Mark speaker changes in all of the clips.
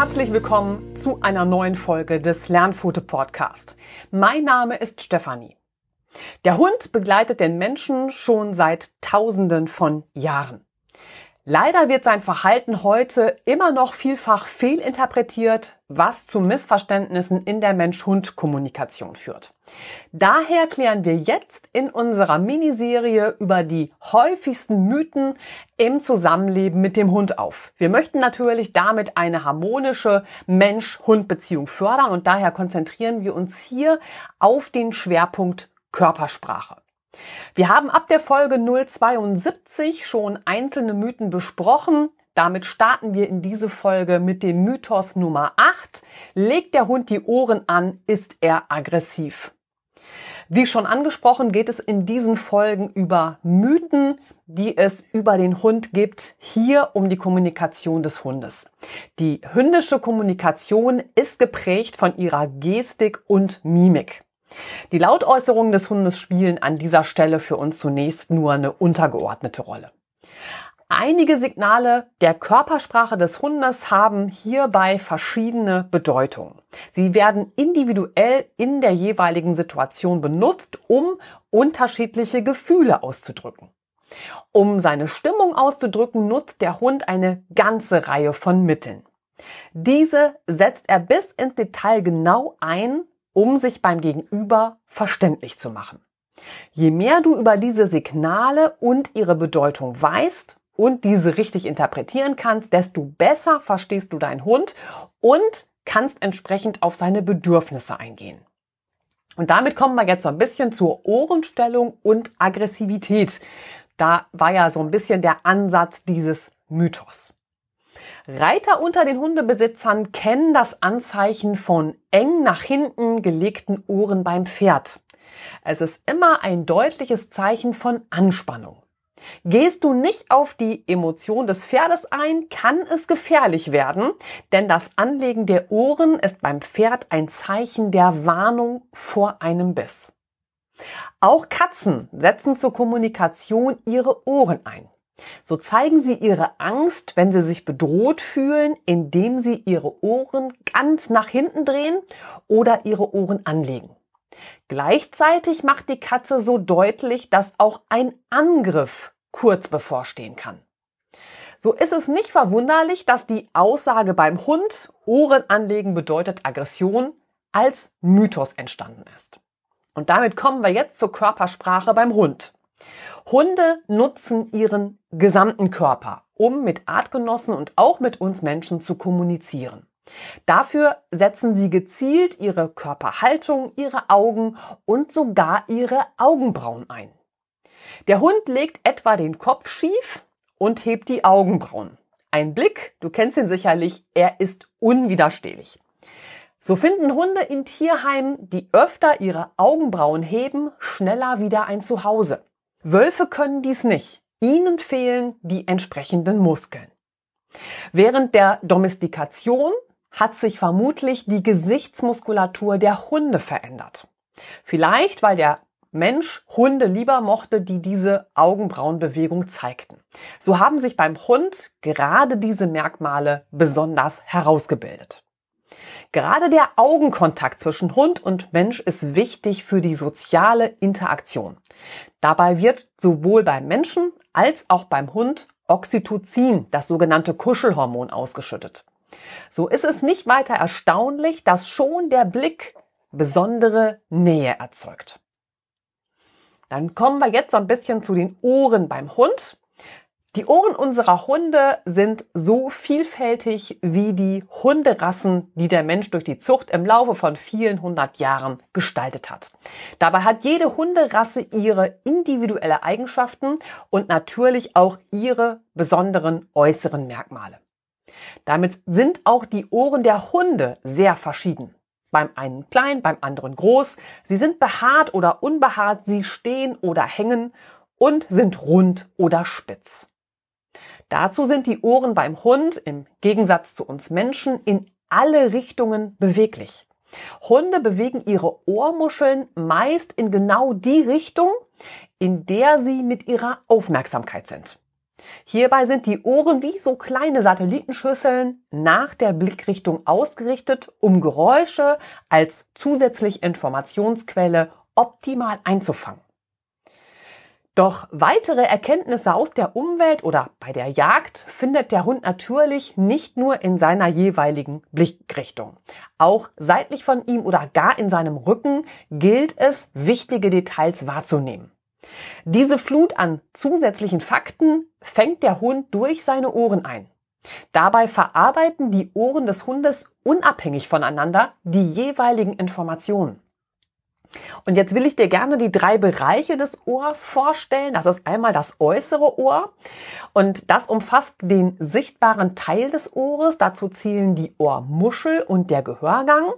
Speaker 1: herzlich willkommen zu einer neuen Folge des Lernfoto Podcast. Mein Name ist Stefanie. Der Hund begleitet den Menschen schon seit Tausenden von Jahren. Leider wird sein Verhalten heute immer noch vielfach fehlinterpretiert, was zu Missverständnissen in der Mensch-Hund-Kommunikation führt. Daher klären wir jetzt in unserer Miniserie über die häufigsten Mythen im Zusammenleben mit dem Hund auf. Wir möchten natürlich damit eine harmonische Mensch-Hund-Beziehung fördern und daher konzentrieren wir uns hier auf den Schwerpunkt Körpersprache. Wir haben ab der Folge 072 schon einzelne Mythen besprochen. Damit starten wir in diese Folge mit dem Mythos Nummer 8. Legt der Hund die Ohren an, ist er aggressiv. Wie schon angesprochen, geht es in diesen Folgen über Mythen, die es über den Hund gibt, hier um die Kommunikation des Hundes. Die hündische Kommunikation ist geprägt von ihrer Gestik und Mimik. Die Lautäußerungen des Hundes spielen an dieser Stelle für uns zunächst nur eine untergeordnete Rolle. Einige Signale der Körpersprache des Hundes haben hierbei verschiedene Bedeutungen. Sie werden individuell in der jeweiligen Situation benutzt, um unterschiedliche Gefühle auszudrücken. Um seine Stimmung auszudrücken, nutzt der Hund eine ganze Reihe von Mitteln. Diese setzt er bis ins Detail genau ein, um sich beim Gegenüber verständlich zu machen. Je mehr du über diese Signale und ihre Bedeutung weißt und diese richtig interpretieren kannst, desto besser verstehst du deinen Hund und kannst entsprechend auf seine Bedürfnisse eingehen. Und damit kommen wir jetzt so ein bisschen zur Ohrenstellung und Aggressivität. Da war ja so ein bisschen der Ansatz dieses Mythos. Reiter unter den Hundebesitzern kennen das Anzeichen von eng nach hinten gelegten Ohren beim Pferd. Es ist immer ein deutliches Zeichen von Anspannung. Gehst du nicht auf die Emotion des Pferdes ein, kann es gefährlich werden, denn das Anlegen der Ohren ist beim Pferd ein Zeichen der Warnung vor einem Biss. Auch Katzen setzen zur Kommunikation ihre Ohren ein. So zeigen sie ihre Angst, wenn sie sich bedroht fühlen, indem sie ihre Ohren ganz nach hinten drehen oder ihre Ohren anlegen. Gleichzeitig macht die Katze so deutlich, dass auch ein Angriff kurz bevorstehen kann. So ist es nicht verwunderlich, dass die Aussage beim Hund Ohren anlegen bedeutet Aggression als Mythos entstanden ist. Und damit kommen wir jetzt zur Körpersprache beim Hund. Hunde nutzen ihren gesamten Körper, um mit Artgenossen und auch mit uns Menschen zu kommunizieren. Dafür setzen sie gezielt ihre Körperhaltung, ihre Augen und sogar ihre Augenbrauen ein. Der Hund legt etwa den Kopf schief und hebt die Augenbrauen. Ein Blick, du kennst ihn sicherlich, er ist unwiderstehlich. So finden Hunde in Tierheimen, die öfter ihre Augenbrauen heben, schneller wieder ein Zuhause. Wölfe können dies nicht. Ihnen fehlen die entsprechenden Muskeln. Während der Domestikation hat sich vermutlich die Gesichtsmuskulatur der Hunde verändert. Vielleicht, weil der Mensch Hunde lieber mochte, die diese Augenbrauenbewegung zeigten. So haben sich beim Hund gerade diese Merkmale besonders herausgebildet. Gerade der Augenkontakt zwischen Hund und Mensch ist wichtig für die soziale Interaktion. Dabei wird sowohl beim Menschen als auch beim Hund Oxytocin, das sogenannte Kuschelhormon, ausgeschüttet. So ist es nicht weiter erstaunlich, dass schon der Blick besondere Nähe erzeugt. Dann kommen wir jetzt so ein bisschen zu den Ohren beim Hund. Die Ohren unserer Hunde sind so vielfältig wie die Hunderassen, die der Mensch durch die Zucht im Laufe von vielen hundert Jahren gestaltet hat. Dabei hat jede Hunderasse ihre individuelle Eigenschaften und natürlich auch ihre besonderen äußeren Merkmale. Damit sind auch die Ohren der Hunde sehr verschieden. Beim einen klein, beim anderen groß. Sie sind behaart oder unbehaart, sie stehen oder hängen und sind rund oder spitz. Dazu sind die Ohren beim Hund im Gegensatz zu uns Menschen in alle Richtungen beweglich. Hunde bewegen ihre Ohrmuscheln meist in genau die Richtung, in der sie mit ihrer Aufmerksamkeit sind. Hierbei sind die Ohren wie so kleine Satellitenschüsseln nach der Blickrichtung ausgerichtet, um Geräusche als zusätzliche Informationsquelle optimal einzufangen. Doch weitere Erkenntnisse aus der Umwelt oder bei der Jagd findet der Hund natürlich nicht nur in seiner jeweiligen Blickrichtung. Auch seitlich von ihm oder gar in seinem Rücken gilt es, wichtige Details wahrzunehmen. Diese Flut an zusätzlichen Fakten fängt der Hund durch seine Ohren ein. Dabei verarbeiten die Ohren des Hundes unabhängig voneinander die jeweiligen Informationen. Und jetzt will ich dir gerne die drei Bereiche des Ohrs vorstellen. Das ist einmal das äußere Ohr und das umfasst den sichtbaren Teil des Ohres. Dazu zählen die Ohrmuschel und der Gehörgang.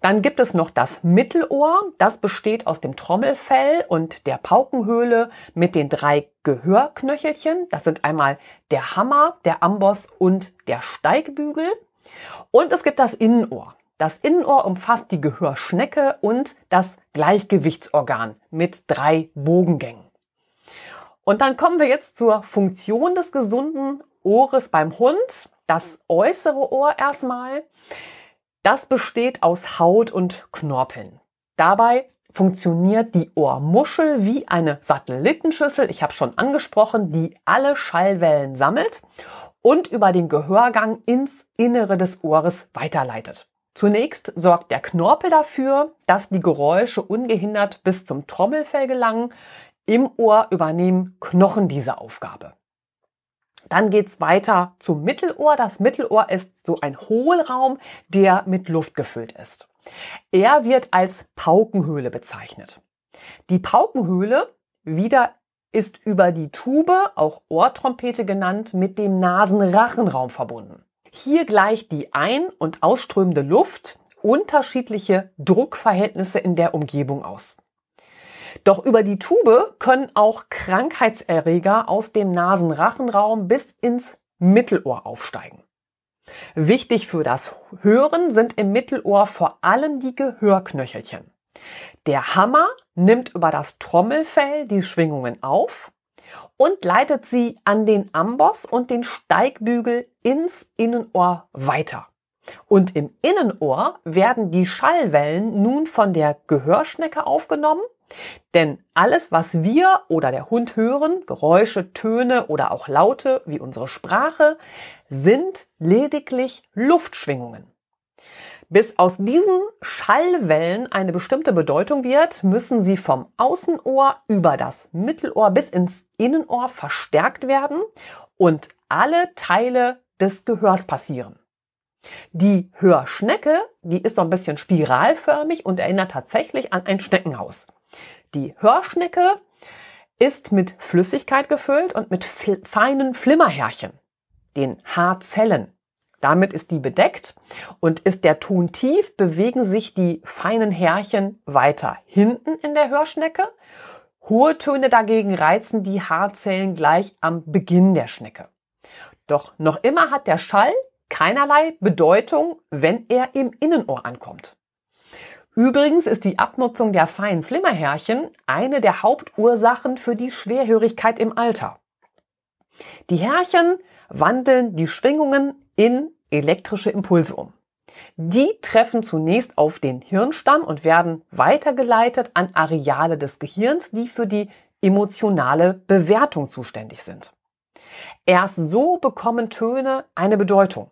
Speaker 1: Dann gibt es noch das Mittelohr. Das besteht aus dem Trommelfell und der Paukenhöhle mit den drei Gehörknöchelchen. Das sind einmal der Hammer, der Amboss und der Steigbügel. Und es gibt das Innenohr. Das Innenohr umfasst die Gehörschnecke und das Gleichgewichtsorgan mit drei Bogengängen. Und dann kommen wir jetzt zur Funktion des gesunden Ohres beim Hund. Das äußere Ohr erstmal. Das besteht aus Haut und Knorpeln. Dabei funktioniert die Ohrmuschel wie eine Satellitenschüssel, ich habe schon angesprochen, die alle Schallwellen sammelt und über den Gehörgang ins Innere des Ohres weiterleitet. Zunächst sorgt der Knorpel dafür, dass die Geräusche ungehindert bis zum Trommelfell gelangen. Im Ohr übernehmen Knochen diese Aufgabe. Dann geht's weiter zum Mittelohr. Das Mittelohr ist so ein Hohlraum, der mit Luft gefüllt ist. Er wird als Paukenhöhle bezeichnet. Die Paukenhöhle wieder ist über die Tube, auch Ohrtrompete genannt, mit dem Nasenrachenraum verbunden. Hier gleicht die ein- und ausströmende Luft unterschiedliche Druckverhältnisse in der Umgebung aus. Doch über die Tube können auch Krankheitserreger aus dem Nasenrachenraum bis ins Mittelohr aufsteigen. Wichtig für das Hören sind im Mittelohr vor allem die Gehörknöchelchen. Der Hammer nimmt über das Trommelfell die Schwingungen auf und leitet sie an den Amboss und den Steigbügel ins Innenohr weiter. Und im Innenohr werden die Schallwellen nun von der Gehörschnecke aufgenommen, denn alles, was wir oder der Hund hören, Geräusche, Töne oder auch Laute wie unsere Sprache, sind lediglich Luftschwingungen. Bis aus diesen Schallwellen eine bestimmte Bedeutung wird, müssen sie vom Außenohr über das Mittelohr bis ins Innenohr verstärkt werden und alle Teile des Gehörs passieren. Die Hörschnecke, die ist so ein bisschen spiralförmig und erinnert tatsächlich an ein Schneckenhaus. Die Hörschnecke ist mit Flüssigkeit gefüllt und mit feinen Flimmerhärchen, den Haarzellen. Damit ist die bedeckt und ist der Ton tief, bewegen sich die feinen Härchen weiter hinten in der Hörschnecke. Hohe Töne dagegen reizen die Haarzellen gleich am Beginn der Schnecke. Doch noch immer hat der Schall keinerlei Bedeutung, wenn er im Innenohr ankommt. Übrigens ist die Abnutzung der feinen Flimmerhärchen eine der Hauptursachen für die Schwerhörigkeit im Alter. Die Härchen wandeln die Schwingungen in elektrische Impulse um. Die treffen zunächst auf den Hirnstamm und werden weitergeleitet an Areale des Gehirns, die für die emotionale Bewertung zuständig sind. Erst so bekommen Töne eine Bedeutung.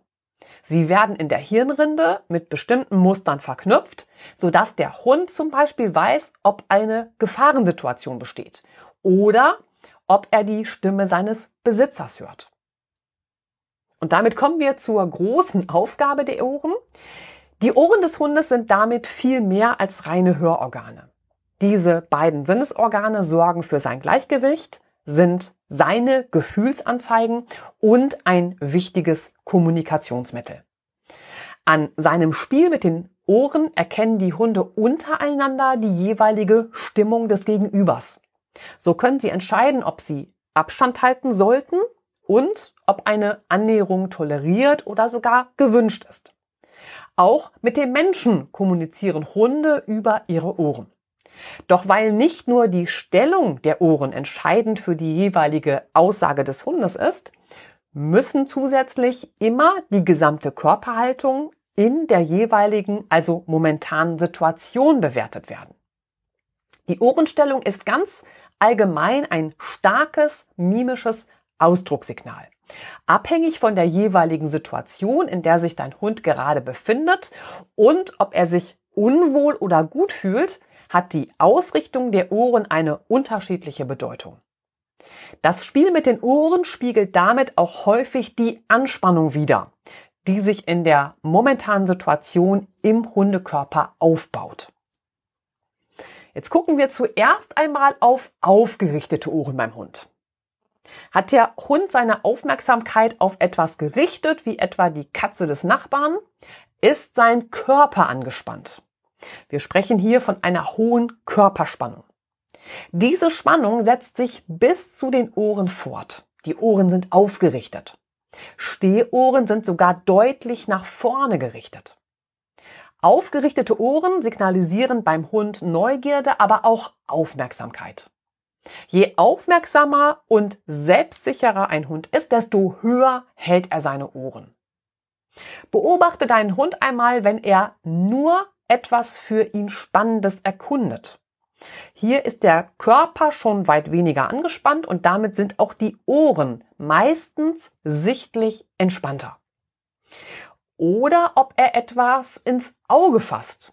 Speaker 1: Sie werden in der Hirnrinde mit bestimmten Mustern verknüpft, sodass der Hund zum Beispiel weiß, ob eine Gefahrensituation besteht oder ob er die Stimme seines Besitzers hört. Und damit kommen wir zur großen Aufgabe der Ohren. Die Ohren des Hundes sind damit viel mehr als reine Hörorgane. Diese beiden Sinnesorgane sorgen für sein Gleichgewicht, sind seine Gefühlsanzeigen und ein wichtiges Kommunikationsmittel. An seinem Spiel mit den Ohren erkennen die Hunde untereinander die jeweilige Stimmung des Gegenübers. So können sie entscheiden, ob sie Abstand halten sollten und ob eine Annäherung toleriert oder sogar gewünscht ist. Auch mit dem Menschen kommunizieren Hunde über ihre Ohren. Doch weil nicht nur die Stellung der Ohren entscheidend für die jeweilige Aussage des Hundes ist, müssen zusätzlich immer die gesamte Körperhaltung in der jeweiligen, also momentanen Situation bewertet werden. Die Ohrenstellung ist ganz allgemein ein starkes mimisches Ausdruckssignal. Abhängig von der jeweiligen Situation, in der sich dein Hund gerade befindet und ob er sich unwohl oder gut fühlt, hat die Ausrichtung der Ohren eine unterschiedliche Bedeutung. Das Spiel mit den Ohren spiegelt damit auch häufig die Anspannung wider, die sich in der momentanen Situation im Hundekörper aufbaut. Jetzt gucken wir zuerst einmal auf aufgerichtete Ohren beim Hund. Hat der Hund seine Aufmerksamkeit auf etwas gerichtet, wie etwa die Katze des Nachbarn, ist sein Körper angespannt. Wir sprechen hier von einer hohen Körperspannung. Diese Spannung setzt sich bis zu den Ohren fort. Die Ohren sind aufgerichtet. Stehohren sind sogar deutlich nach vorne gerichtet. Aufgerichtete Ohren signalisieren beim Hund Neugierde, aber auch Aufmerksamkeit. Je aufmerksamer und selbstsicherer ein Hund ist, desto höher hält er seine Ohren. Beobachte deinen Hund einmal, wenn er nur etwas für ihn Spannendes erkundet. Hier ist der Körper schon weit weniger angespannt und damit sind auch die Ohren meistens sichtlich entspannter. Oder ob er etwas ins Auge fasst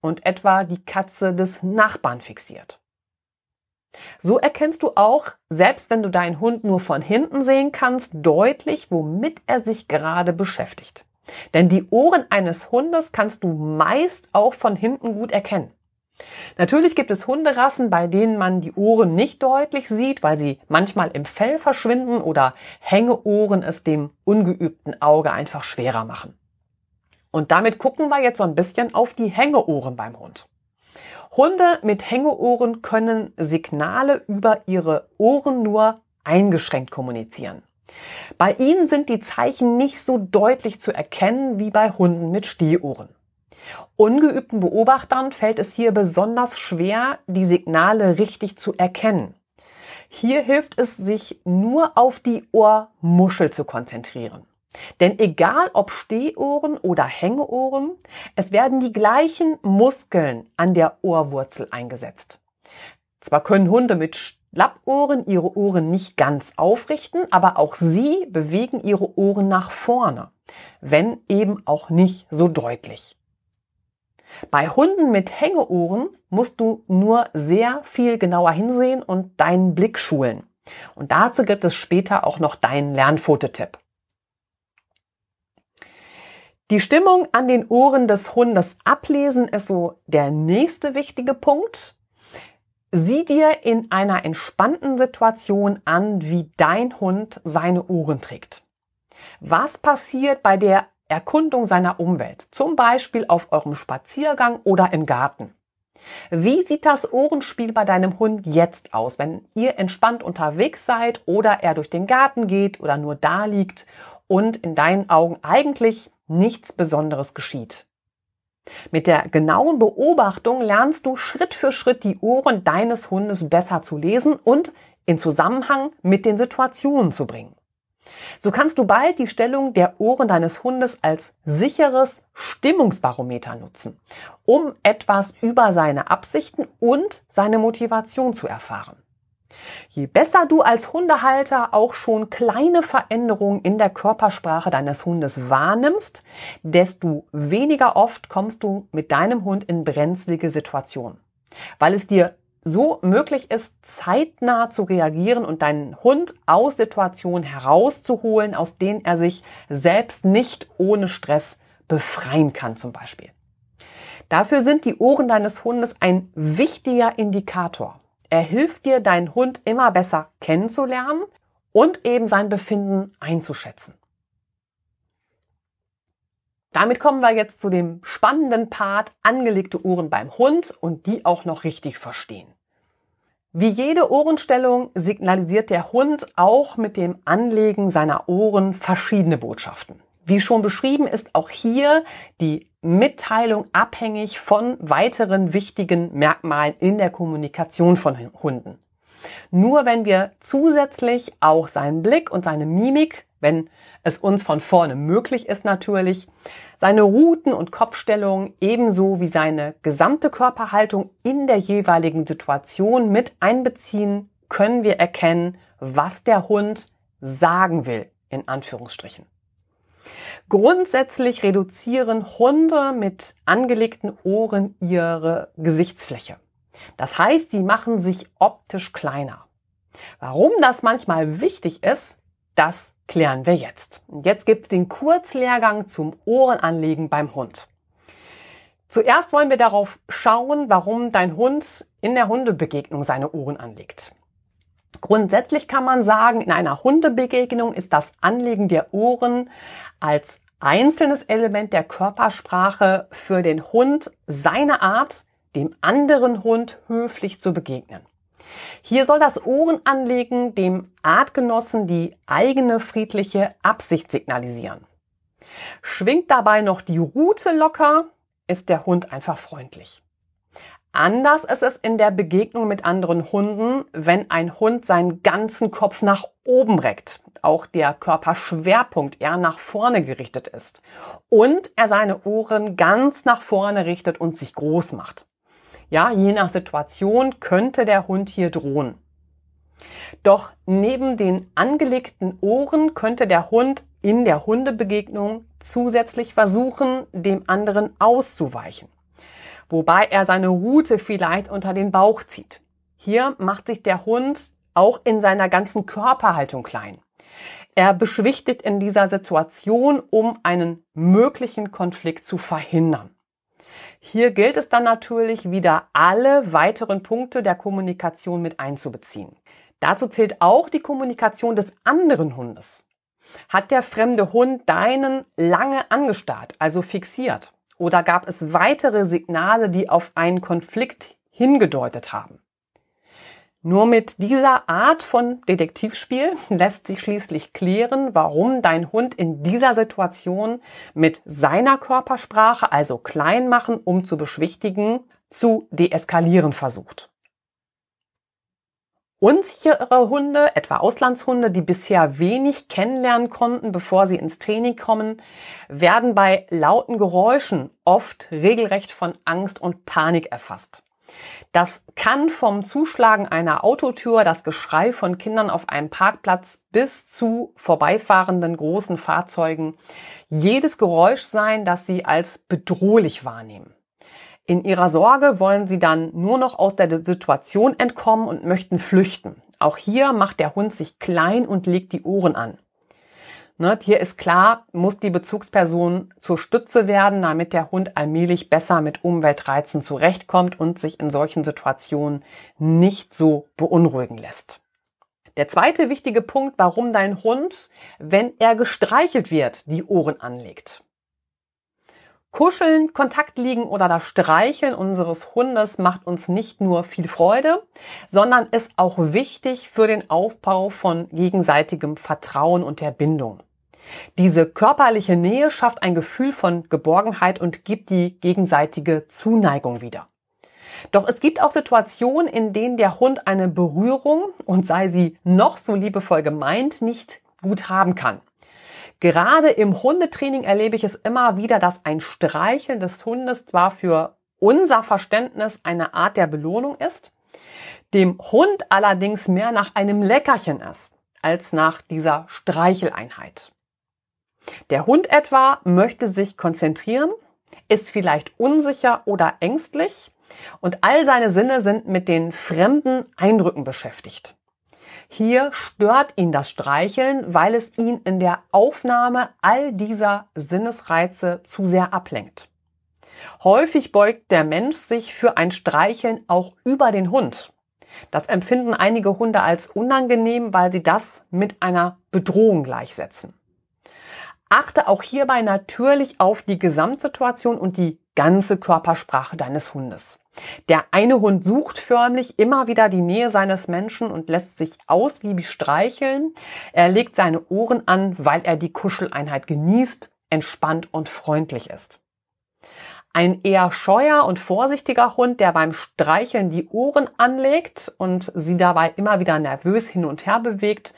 Speaker 1: und etwa die Katze des Nachbarn fixiert. So erkennst du auch, selbst wenn du deinen Hund nur von hinten sehen kannst, deutlich, womit er sich gerade beschäftigt. Denn die Ohren eines Hundes kannst du meist auch von hinten gut erkennen. Natürlich gibt es Hunderassen, bei denen man die Ohren nicht deutlich sieht, weil sie manchmal im Fell verschwinden oder Hängeohren es dem ungeübten Auge einfach schwerer machen. Und damit gucken wir jetzt so ein bisschen auf die Hängeohren beim Hund. Hunde mit Hängeohren können Signale über ihre Ohren nur eingeschränkt kommunizieren. Bei ihnen sind die Zeichen nicht so deutlich zu erkennen wie bei Hunden mit Stehohren. Ungeübten Beobachtern fällt es hier besonders schwer, die Signale richtig zu erkennen. Hier hilft es, sich nur auf die Ohrmuschel zu konzentrieren. Denn egal ob Stehohren oder Hängeohren, es werden die gleichen Muskeln an der Ohrwurzel eingesetzt. Zwar können Hunde mit Schlappohren ihre Ohren nicht ganz aufrichten, aber auch sie bewegen ihre Ohren nach vorne, wenn eben auch nicht so deutlich. Bei Hunden mit Hängeohren musst du nur sehr viel genauer hinsehen und deinen Blick schulen. Und dazu gibt es später auch noch deinen Lernfotetipp. Die Stimmung an den Ohren des Hundes ablesen ist so der nächste wichtige Punkt. Sieh dir in einer entspannten Situation an, wie dein Hund seine Ohren trägt. Was passiert bei der Erkundung seiner Umwelt, zum Beispiel auf eurem Spaziergang oder im Garten. Wie sieht das Ohrenspiel bei deinem Hund jetzt aus, wenn ihr entspannt unterwegs seid oder er durch den Garten geht oder nur da liegt und in deinen Augen eigentlich nichts Besonderes geschieht? Mit der genauen Beobachtung lernst du Schritt für Schritt die Ohren deines Hundes besser zu lesen und in Zusammenhang mit den Situationen zu bringen. So kannst du bald die Stellung der Ohren deines Hundes als sicheres Stimmungsbarometer nutzen, um etwas über seine Absichten und seine Motivation zu erfahren. Je besser du als Hundehalter auch schon kleine Veränderungen in der Körpersprache deines Hundes wahrnimmst, desto weniger oft kommst du mit deinem Hund in brenzlige Situationen, weil es dir so möglich ist, zeitnah zu reagieren und deinen Hund aus Situationen herauszuholen, aus denen er sich selbst nicht ohne Stress befreien kann zum Beispiel. Dafür sind die Ohren deines Hundes ein wichtiger Indikator. Er hilft dir, deinen Hund immer besser kennenzulernen und eben sein Befinden einzuschätzen. Damit kommen wir jetzt zu dem spannenden Part angelegte Ohren beim Hund und die auch noch richtig verstehen. Wie jede Ohrenstellung signalisiert der Hund auch mit dem Anlegen seiner Ohren verschiedene Botschaften. Wie schon beschrieben ist auch hier die Mitteilung abhängig von weiteren wichtigen Merkmalen in der Kommunikation von Hunden. Nur wenn wir zusätzlich auch seinen Blick und seine Mimik, wenn es uns von vorne möglich ist natürlich, seine Routen und Kopfstellung ebenso wie seine gesamte Körperhaltung in der jeweiligen Situation mit einbeziehen, können wir erkennen, was der Hund sagen will, in Anführungsstrichen. Grundsätzlich reduzieren Hunde mit angelegten Ohren ihre Gesichtsfläche. Das heißt, sie machen sich optisch kleiner. Warum das manchmal wichtig ist, das klären wir jetzt. Jetzt gibt es den Kurzlehrgang zum Ohrenanlegen beim Hund. Zuerst wollen wir darauf schauen, warum dein Hund in der Hundebegegnung seine Ohren anlegt. Grundsätzlich kann man sagen, in einer Hundebegegnung ist das Anlegen der Ohren als einzelnes Element der Körpersprache für den Hund seine Art, dem anderen Hund höflich zu begegnen. Hier soll das Ohrenanlegen dem Artgenossen die eigene friedliche Absicht signalisieren. Schwingt dabei noch die Rute locker, ist der Hund einfach freundlich. Anders ist es in der Begegnung mit anderen Hunden, wenn ein Hund seinen ganzen Kopf nach oben reckt, auch der Körperschwerpunkt eher nach vorne gerichtet ist und er seine Ohren ganz nach vorne richtet und sich groß macht. Ja, je nach Situation könnte der Hund hier drohen. Doch neben den angelegten Ohren könnte der Hund in der Hundebegegnung zusätzlich versuchen, dem anderen auszuweichen. Wobei er seine Rute vielleicht unter den Bauch zieht. Hier macht sich der Hund auch in seiner ganzen Körperhaltung klein. Er beschwichtigt in dieser Situation, um einen möglichen Konflikt zu verhindern. Hier gilt es dann natürlich wieder alle weiteren Punkte der Kommunikation mit einzubeziehen. Dazu zählt auch die Kommunikation des anderen Hundes. Hat der fremde Hund deinen lange angestarrt, also fixiert? Oder gab es weitere Signale, die auf einen Konflikt hingedeutet haben? Nur mit dieser Art von Detektivspiel lässt sich schließlich klären, warum dein Hund in dieser Situation mit seiner Körpersprache, also klein machen, um zu beschwichtigen, zu deeskalieren versucht. Unsichere Hunde, etwa Auslandshunde, die bisher wenig kennenlernen konnten, bevor sie ins Training kommen, werden bei lauten Geräuschen oft regelrecht von Angst und Panik erfasst. Das kann vom Zuschlagen einer Autotür, das Geschrei von Kindern auf einem Parkplatz bis zu vorbeifahrenden großen Fahrzeugen jedes Geräusch sein, das sie als bedrohlich wahrnehmen. In ihrer Sorge wollen sie dann nur noch aus der Situation entkommen und möchten flüchten. Auch hier macht der Hund sich klein und legt die Ohren an. Ne, hier ist klar, muss die Bezugsperson zur Stütze werden, damit der Hund allmählich besser mit Umweltreizen zurechtkommt und sich in solchen Situationen nicht so beunruhigen lässt. Der zweite wichtige Punkt, warum dein Hund, wenn er gestreichelt wird, die Ohren anlegt. Kuscheln, Kontakt liegen oder das Streicheln unseres Hundes macht uns nicht nur viel Freude, sondern ist auch wichtig für den Aufbau von gegenseitigem Vertrauen und der Bindung. Diese körperliche Nähe schafft ein Gefühl von Geborgenheit und gibt die gegenseitige Zuneigung wieder. Doch es gibt auch Situationen, in denen der Hund eine Berührung, und sei sie noch so liebevoll gemeint, nicht gut haben kann. Gerade im Hundetraining erlebe ich es immer wieder, dass ein Streicheln des Hundes zwar für unser Verständnis eine Art der Belohnung ist, dem Hund allerdings mehr nach einem Leckerchen ist, als nach dieser Streicheleinheit. Der Hund etwa möchte sich konzentrieren, ist vielleicht unsicher oder ängstlich und all seine Sinne sind mit den fremden Eindrücken beschäftigt. Hier stört ihn das Streicheln, weil es ihn in der Aufnahme all dieser Sinnesreize zu sehr ablenkt. Häufig beugt der Mensch sich für ein Streicheln auch über den Hund. Das empfinden einige Hunde als unangenehm, weil sie das mit einer Bedrohung gleichsetzen. Achte auch hierbei natürlich auf die Gesamtsituation und die ganze Körpersprache deines Hundes. Der eine Hund sucht förmlich immer wieder die Nähe seines Menschen und lässt sich ausgiebig streicheln. Er legt seine Ohren an, weil er die Kuscheleinheit genießt entspannt und freundlich ist. Ein eher scheuer und vorsichtiger Hund, der beim Streicheln die Ohren anlegt und sie dabei immer wieder nervös hin und her bewegt,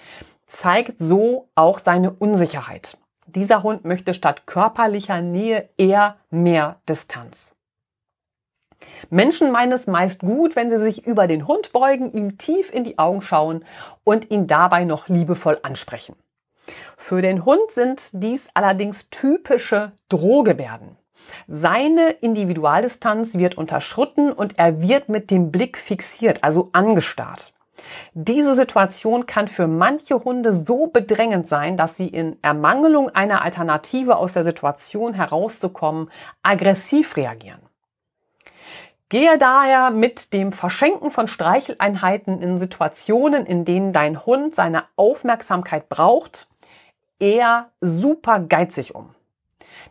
Speaker 1: zeigt so auch seine Unsicherheit. Dieser Hund möchte statt körperlicher Nähe eher mehr Distanz. Menschen meinen es meist gut, wenn sie sich über den Hund beugen, ihm tief in die Augen schauen und ihn dabei noch liebevoll ansprechen. Für den Hund sind dies allerdings typische Drohgebärden. Seine Individualdistanz wird unterschritten und er wird mit dem Blick fixiert, also angestarrt. Diese Situation kann für manche Hunde so bedrängend sein, dass sie in Ermangelung einer Alternative aus der Situation herauszukommen, aggressiv reagieren. Gehe daher mit dem Verschenken von Streicheleinheiten in Situationen, in denen dein Hund seine Aufmerksamkeit braucht, eher super geizig um.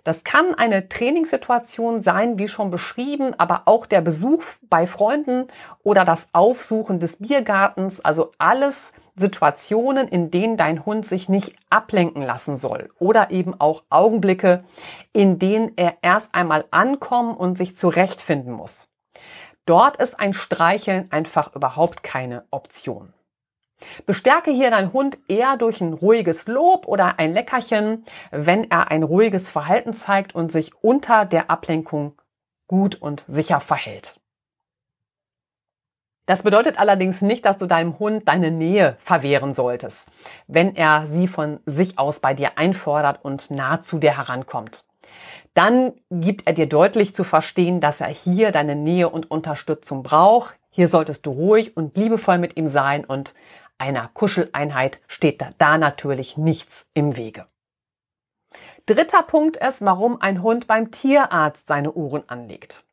Speaker 1: Das kann eine Trainingssituation sein, wie schon beschrieben, aber auch der Besuch bei Freunden oder das Aufsuchen des Biergartens, also alles Situationen, in denen dein Hund sich nicht ablenken lassen soll oder eben auch Augenblicke, in denen er erst einmal ankommen und sich zurechtfinden muss. Dort ist ein Streicheln einfach überhaupt keine Option. Bestärke hier deinen Hund eher durch ein ruhiges Lob oder ein Leckerchen, wenn er ein ruhiges Verhalten zeigt und sich unter der Ablenkung gut und sicher verhält. Das bedeutet allerdings nicht, dass du deinem Hund deine Nähe verwehren solltest, wenn er sie von sich aus bei dir einfordert und nah zu dir herankommt. Dann gibt er dir deutlich zu verstehen, dass er hier deine Nähe und Unterstützung braucht. Hier solltest du ruhig und liebevoll mit ihm sein und einer Kuscheleinheit steht da, da natürlich nichts im Wege. Dritter Punkt ist, warum ein Hund beim Tierarzt seine Ohren anlegt.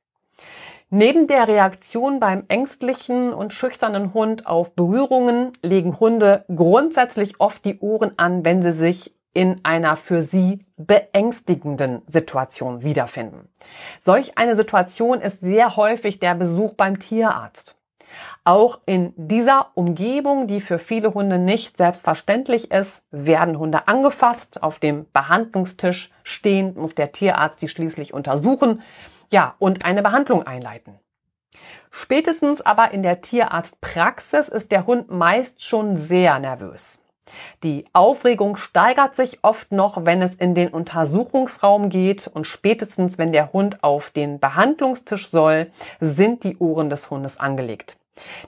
Speaker 1: Neben der Reaktion beim ängstlichen und schüchternen Hund auf Berührungen legen Hunde grundsätzlich oft die Ohren an, wenn sie sich in einer für sie beängstigenden Situation wiederfinden. Solch eine Situation ist sehr häufig der Besuch beim Tierarzt. Auch in dieser Umgebung, die für viele Hunde nicht selbstverständlich ist, werden Hunde angefasst. Auf dem Behandlungstisch stehend muss der Tierarzt die schließlich untersuchen, ja, und eine Behandlung einleiten. Spätestens aber in der Tierarztpraxis ist der Hund meist schon sehr nervös. Die Aufregung steigert sich oft noch, wenn es in den Untersuchungsraum geht und spätestens, wenn der Hund auf den Behandlungstisch soll, sind die Ohren des Hundes angelegt.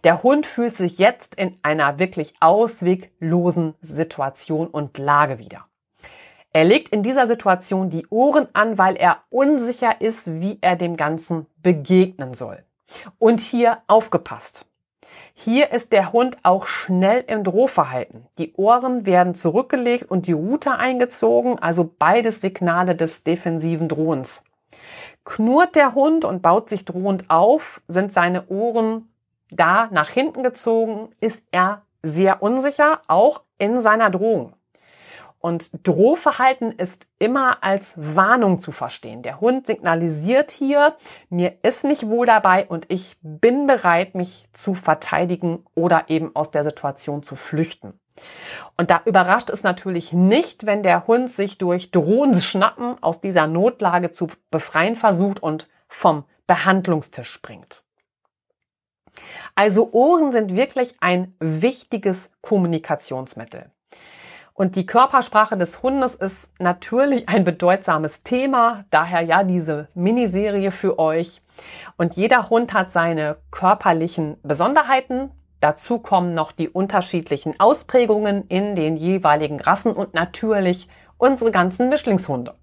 Speaker 1: Der Hund fühlt sich jetzt in einer wirklich ausweglosen Situation und Lage wieder. Er legt in dieser Situation die Ohren an, weil er unsicher ist, wie er dem Ganzen begegnen soll. Und hier aufgepasst. Hier ist der Hund auch schnell im Drohverhalten. Die Ohren werden zurückgelegt und die Rute eingezogen, also beides Signale des defensiven Drohens. Knurrt der Hund und baut sich drohend auf, sind seine Ohren da nach hinten gezogen, ist er sehr unsicher, auch in seiner Drohung. Und Drohverhalten ist immer als Warnung zu verstehen. Der Hund signalisiert hier, mir ist nicht wohl dabei und ich bin bereit, mich zu verteidigen oder eben aus der Situation zu flüchten. Und da überrascht es natürlich nicht, wenn der Hund sich durch drohendes Schnappen aus dieser Notlage zu befreien versucht und vom Behandlungstisch springt. Also Ohren sind wirklich ein wichtiges Kommunikationsmittel. Und die Körpersprache des Hundes ist natürlich ein bedeutsames Thema, daher ja diese Miniserie für euch. Und jeder Hund hat seine körperlichen Besonderheiten. Dazu kommen noch die unterschiedlichen Ausprägungen in den jeweiligen Rassen und natürlich unsere ganzen Mischlingshunde.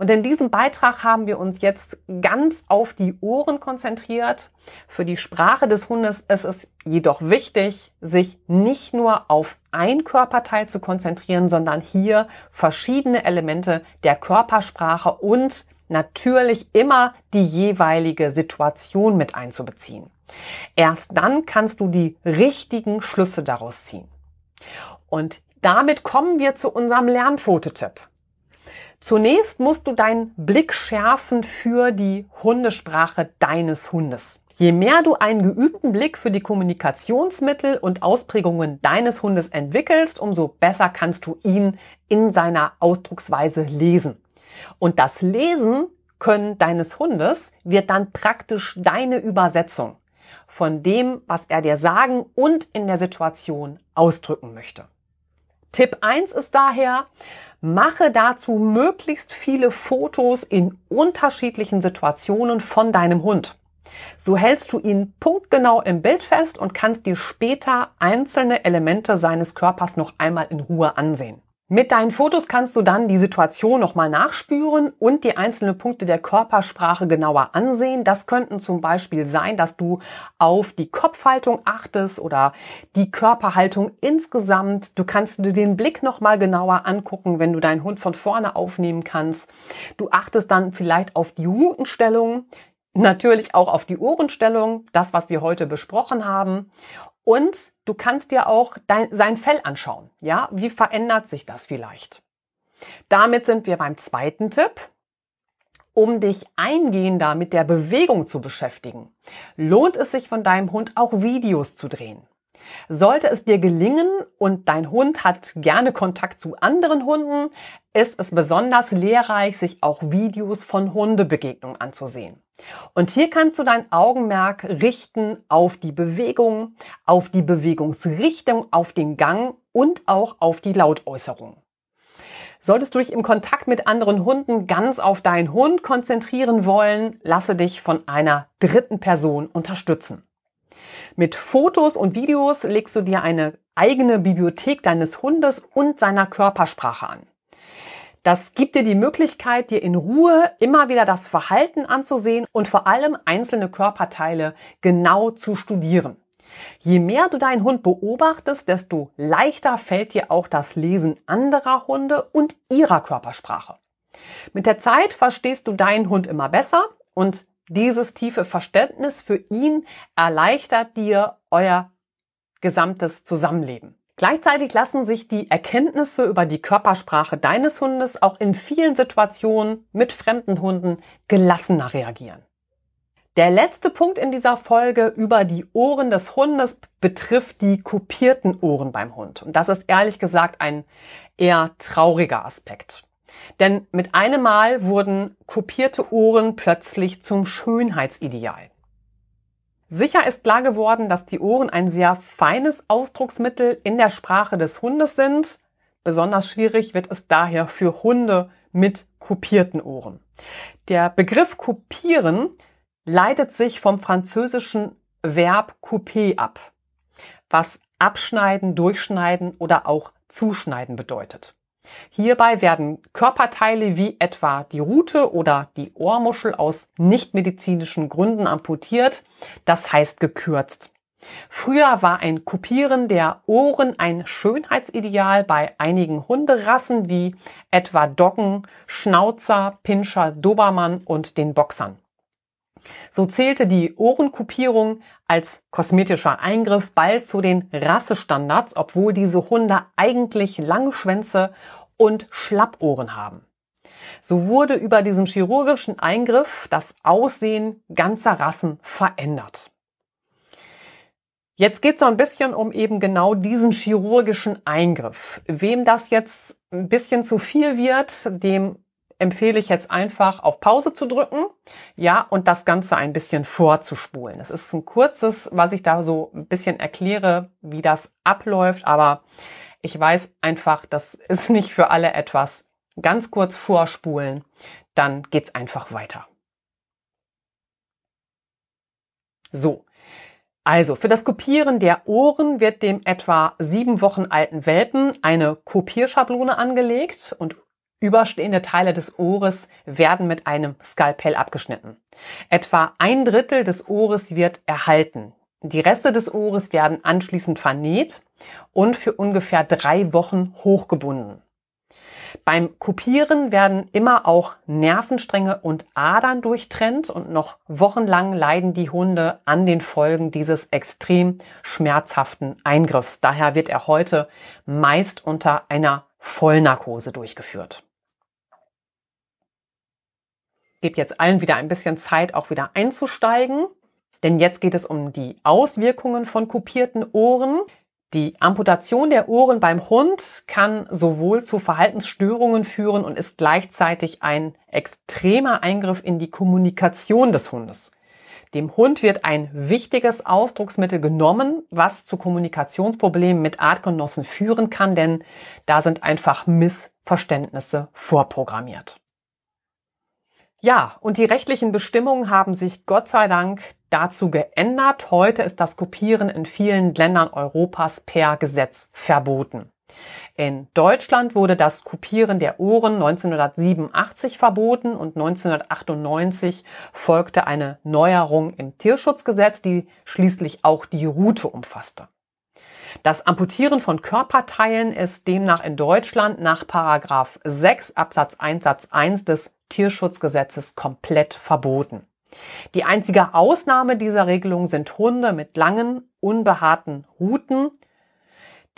Speaker 1: Und in diesem Beitrag haben wir uns jetzt ganz auf die Ohren konzentriert. Für die Sprache des Hundes ist es jedoch wichtig, sich nicht nur auf ein Körperteil zu konzentrieren, sondern hier verschiedene Elemente der Körpersprache und natürlich immer die jeweilige Situation mit einzubeziehen. Erst dann kannst du die richtigen Schlüsse daraus ziehen. Und damit kommen wir zu unserem Lernfototipp. Zunächst musst du deinen Blick schärfen für die Hundesprache deines Hundes. Je mehr du einen geübten Blick für die Kommunikationsmittel und Ausprägungen deines Hundes entwickelst, umso besser kannst du ihn in seiner Ausdrucksweise lesen. Und das Lesen können deines Hundes wird dann praktisch deine Übersetzung von dem, was er dir sagen und in der Situation ausdrücken möchte. Tipp 1 ist daher, mache dazu möglichst viele Fotos in unterschiedlichen Situationen von deinem Hund. So hältst du ihn punktgenau im Bild fest und kannst dir später einzelne Elemente seines Körpers noch einmal in Ruhe ansehen. Mit deinen Fotos kannst du dann die Situation nochmal nachspüren und die einzelnen Punkte der Körpersprache genauer ansehen. Das könnten zum Beispiel sein, dass du auf die Kopfhaltung achtest oder die Körperhaltung insgesamt. Du kannst dir den Blick nochmal genauer angucken, wenn du deinen Hund von vorne aufnehmen kannst. Du achtest dann vielleicht auf die Hutenstellung, natürlich auch auf die Ohrenstellung, das, was wir heute besprochen haben. Und du kannst dir auch dein, sein Fell anschauen. Ja, wie verändert sich das vielleicht? Damit sind wir beim zweiten Tipp. Um dich eingehender mit der Bewegung zu beschäftigen, lohnt es sich von deinem Hund auch Videos zu drehen. Sollte es dir gelingen und dein Hund hat gerne Kontakt zu anderen Hunden, ist es besonders lehrreich, sich auch Videos von Hundebegegnungen anzusehen. Und hier kannst du dein Augenmerk richten auf die Bewegung, auf die Bewegungsrichtung, auf den Gang und auch auf die Lautäußerung. Solltest du dich im Kontakt mit anderen Hunden ganz auf deinen Hund konzentrieren wollen, lasse dich von einer dritten Person unterstützen. Mit Fotos und Videos legst du dir eine eigene Bibliothek deines Hundes und seiner Körpersprache an. Das gibt dir die Möglichkeit, dir in Ruhe immer wieder das Verhalten anzusehen und vor allem einzelne Körperteile genau zu studieren. Je mehr du deinen Hund beobachtest, desto leichter fällt dir auch das Lesen anderer Hunde und ihrer Körpersprache. Mit der Zeit verstehst du deinen Hund immer besser und dieses tiefe Verständnis für ihn erleichtert dir euer gesamtes Zusammenleben. Gleichzeitig lassen sich die Erkenntnisse über die Körpersprache deines Hundes auch in vielen Situationen mit fremden Hunden gelassener reagieren. Der letzte Punkt in dieser Folge über die Ohren des Hundes betrifft die kopierten Ohren beim Hund. Und das ist ehrlich gesagt ein eher trauriger Aspekt. Denn mit einem Mal wurden kopierte Ohren plötzlich zum Schönheitsideal. Sicher ist klar geworden, dass die Ohren ein sehr feines Ausdrucksmittel in der Sprache des Hundes sind. Besonders schwierig wird es daher für Hunde mit kopierten Ohren. Der Begriff kopieren leitet sich vom französischen Verb couper ab, was abschneiden, durchschneiden oder auch zuschneiden bedeutet. Hierbei werden Körperteile wie etwa die Rute oder die Ohrmuschel aus nichtmedizinischen Gründen amputiert, das heißt gekürzt. Früher war ein Kupieren der Ohren ein Schönheitsideal bei einigen Hunderassen wie etwa Doggen, Schnauzer, Pinscher, Dobermann und den Boxern. So zählte die Ohrenkupierung als kosmetischer Eingriff bald zu den Rassestandards, obwohl diese Hunde eigentlich lange Schwänze und Schlappohren haben. So wurde über diesen chirurgischen Eingriff das Aussehen ganzer Rassen verändert. Jetzt geht es so ein bisschen um eben genau diesen chirurgischen Eingriff. Wem das jetzt ein bisschen zu viel wird, dem empfehle ich jetzt einfach auf Pause zu drücken, ja, und das Ganze ein bisschen vorzuspulen. Es ist ein kurzes, was ich da so ein bisschen erkläre, wie das abläuft, aber ich weiß einfach, das ist nicht für alle etwas. Ganz kurz vorspulen, dann geht's einfach weiter. So. Also, für das Kopieren der Ohren wird dem etwa sieben Wochen alten Welpen eine Kopierschablone angelegt und Überstehende Teile des Ohres werden mit einem Skalpell abgeschnitten. Etwa ein Drittel des Ohres wird erhalten. Die Reste des Ohres werden anschließend vernäht und für ungefähr drei Wochen hochgebunden. Beim Kopieren werden immer auch Nervenstränge und Adern durchtrennt und noch wochenlang leiden die Hunde an den Folgen dieses extrem schmerzhaften Eingriffs. Daher wird er heute meist unter einer Vollnarkose durchgeführt gebe jetzt allen wieder ein bisschen Zeit, auch wieder einzusteigen. Denn jetzt geht es um die Auswirkungen von kopierten Ohren. Die Amputation der Ohren beim Hund kann sowohl zu Verhaltensstörungen führen und ist gleichzeitig ein extremer Eingriff in die Kommunikation des Hundes. Dem Hund wird ein wichtiges Ausdrucksmittel genommen, was zu Kommunikationsproblemen mit Artgenossen führen kann, denn da sind einfach Missverständnisse vorprogrammiert. Ja, und die rechtlichen Bestimmungen haben sich Gott sei Dank dazu geändert. Heute ist das Kopieren in vielen Ländern Europas per Gesetz verboten. In Deutschland wurde das Kopieren der Ohren 1987 verboten und 1998 folgte eine Neuerung im Tierschutzgesetz, die schließlich auch die Route umfasste. Das Amputieren von Körperteilen ist demnach in Deutschland nach Paragraph 6 Absatz 1 Satz 1 des Tierschutzgesetzes komplett verboten. Die einzige Ausnahme dieser Regelung sind Hunde mit langen, unbehaarten Ruten,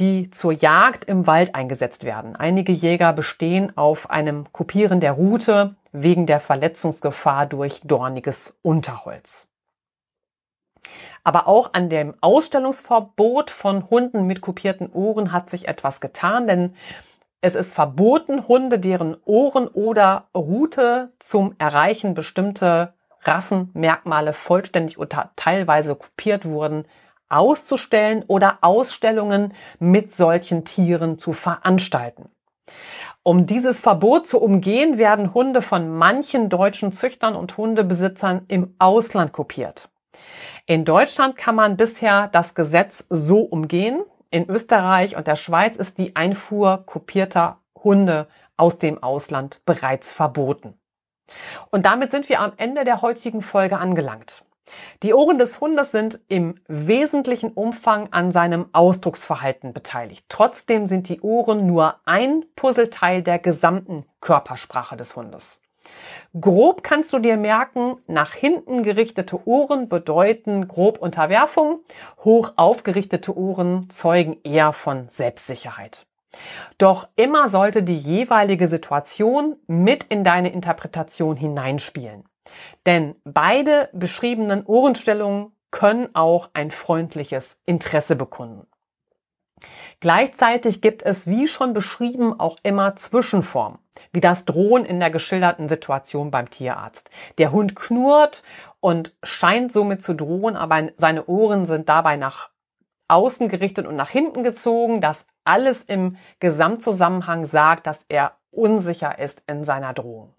Speaker 1: die zur Jagd im Wald eingesetzt werden. Einige Jäger bestehen auf einem Kopieren der Route wegen der Verletzungsgefahr durch dorniges Unterholz. Aber auch an dem Ausstellungsverbot von Hunden mit kopierten Ohren hat sich etwas getan, denn es ist verboten, Hunde, deren Ohren oder Rute zum Erreichen bestimmter Rassenmerkmale vollständig oder teilweise kopiert wurden, auszustellen oder Ausstellungen mit solchen Tieren zu veranstalten. Um dieses Verbot zu umgehen, werden Hunde von manchen deutschen Züchtern und Hundebesitzern im Ausland kopiert. In Deutschland kann man bisher das Gesetz so umgehen. In Österreich und der Schweiz ist die Einfuhr kopierter Hunde aus dem Ausland bereits verboten. Und damit sind wir am Ende der heutigen Folge angelangt. Die Ohren des Hundes sind im wesentlichen Umfang an seinem Ausdrucksverhalten beteiligt. Trotzdem sind die Ohren nur ein Puzzleteil der gesamten Körpersprache des Hundes. Grob kannst du dir merken, nach hinten gerichtete Ohren bedeuten grob Unterwerfung, hoch aufgerichtete Ohren zeugen eher von Selbstsicherheit. Doch immer sollte die jeweilige Situation mit in deine Interpretation hineinspielen. Denn beide beschriebenen Ohrenstellungen können auch ein freundliches Interesse bekunden. Gleichzeitig gibt es, wie schon beschrieben, auch immer Zwischenformen, wie das Drohen in der geschilderten Situation beim Tierarzt. Der Hund knurrt und scheint somit zu drohen, aber seine Ohren sind dabei nach außen gerichtet und nach hinten gezogen, das alles im Gesamtzusammenhang sagt, dass er unsicher ist in seiner Drohung.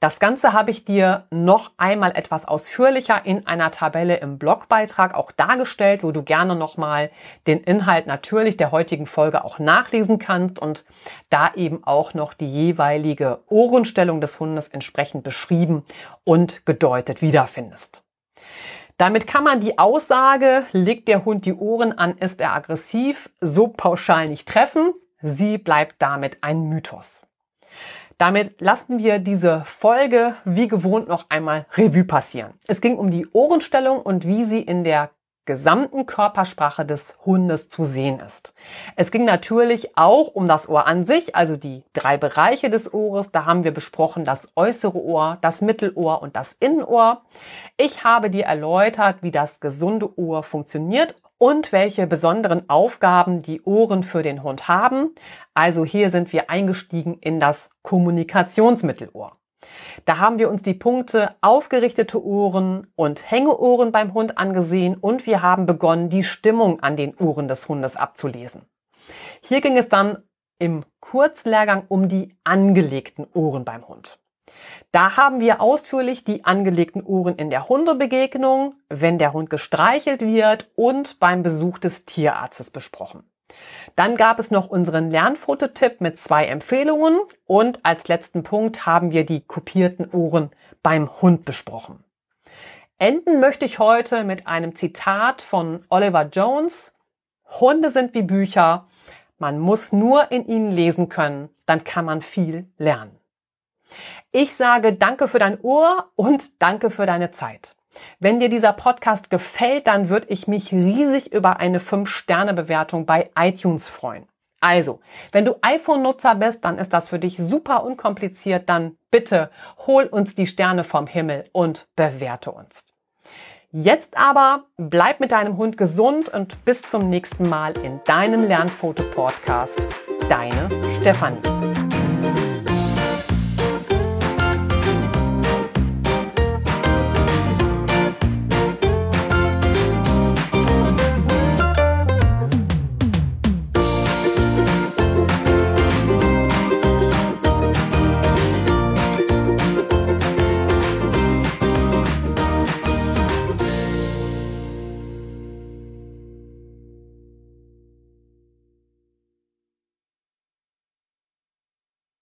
Speaker 1: Das Ganze habe ich dir noch einmal etwas ausführlicher in einer Tabelle im Blogbeitrag auch dargestellt, wo du gerne nochmal den Inhalt natürlich der heutigen Folge auch nachlesen kannst und da eben auch noch die jeweilige Ohrenstellung des Hundes entsprechend beschrieben und gedeutet wiederfindest. Damit kann man die Aussage, legt der Hund die Ohren an, ist er aggressiv, so pauschal nicht treffen. Sie bleibt damit ein Mythos. Damit lassen wir diese Folge wie gewohnt noch einmal Revue passieren. Es ging um die Ohrenstellung und wie sie in der gesamten Körpersprache des Hundes zu sehen ist. Es ging natürlich auch um das Ohr an sich, also die drei Bereiche des Ohres. Da haben wir besprochen das äußere Ohr, das Mittelohr und das Innenohr. Ich habe dir erläutert, wie das gesunde Ohr funktioniert und welche besonderen Aufgaben die Ohren für den Hund haben. Also hier sind wir eingestiegen in das Kommunikationsmittelohr. Da haben wir uns die Punkte aufgerichtete Ohren und Hängeohren beim Hund angesehen und wir haben begonnen, die Stimmung an den Ohren des Hundes abzulesen. Hier ging es dann im Kurzlehrgang um die angelegten Ohren beim Hund. Da haben wir ausführlich die angelegten Ohren in der Hundebegegnung, wenn der Hund gestreichelt wird und beim Besuch des Tierarztes besprochen. Dann gab es noch unseren Lernfototipp mit zwei Empfehlungen und als letzten Punkt haben wir die kopierten Ohren beim Hund besprochen. Enden möchte ich heute mit einem Zitat von Oliver Jones. Hunde sind wie Bücher. Man muss nur in ihnen lesen können, dann kann man viel lernen. Ich sage danke für dein Ohr und danke für deine Zeit. Wenn dir dieser Podcast gefällt, dann würde ich mich riesig über eine 5-Sterne-Bewertung bei iTunes freuen. Also, wenn du iPhone-Nutzer bist, dann ist das für dich super unkompliziert. Dann bitte hol uns die Sterne vom Himmel und bewerte uns. Jetzt aber bleib mit deinem Hund gesund und bis zum nächsten Mal in deinem Lernfoto-Podcast. Deine Stefanie.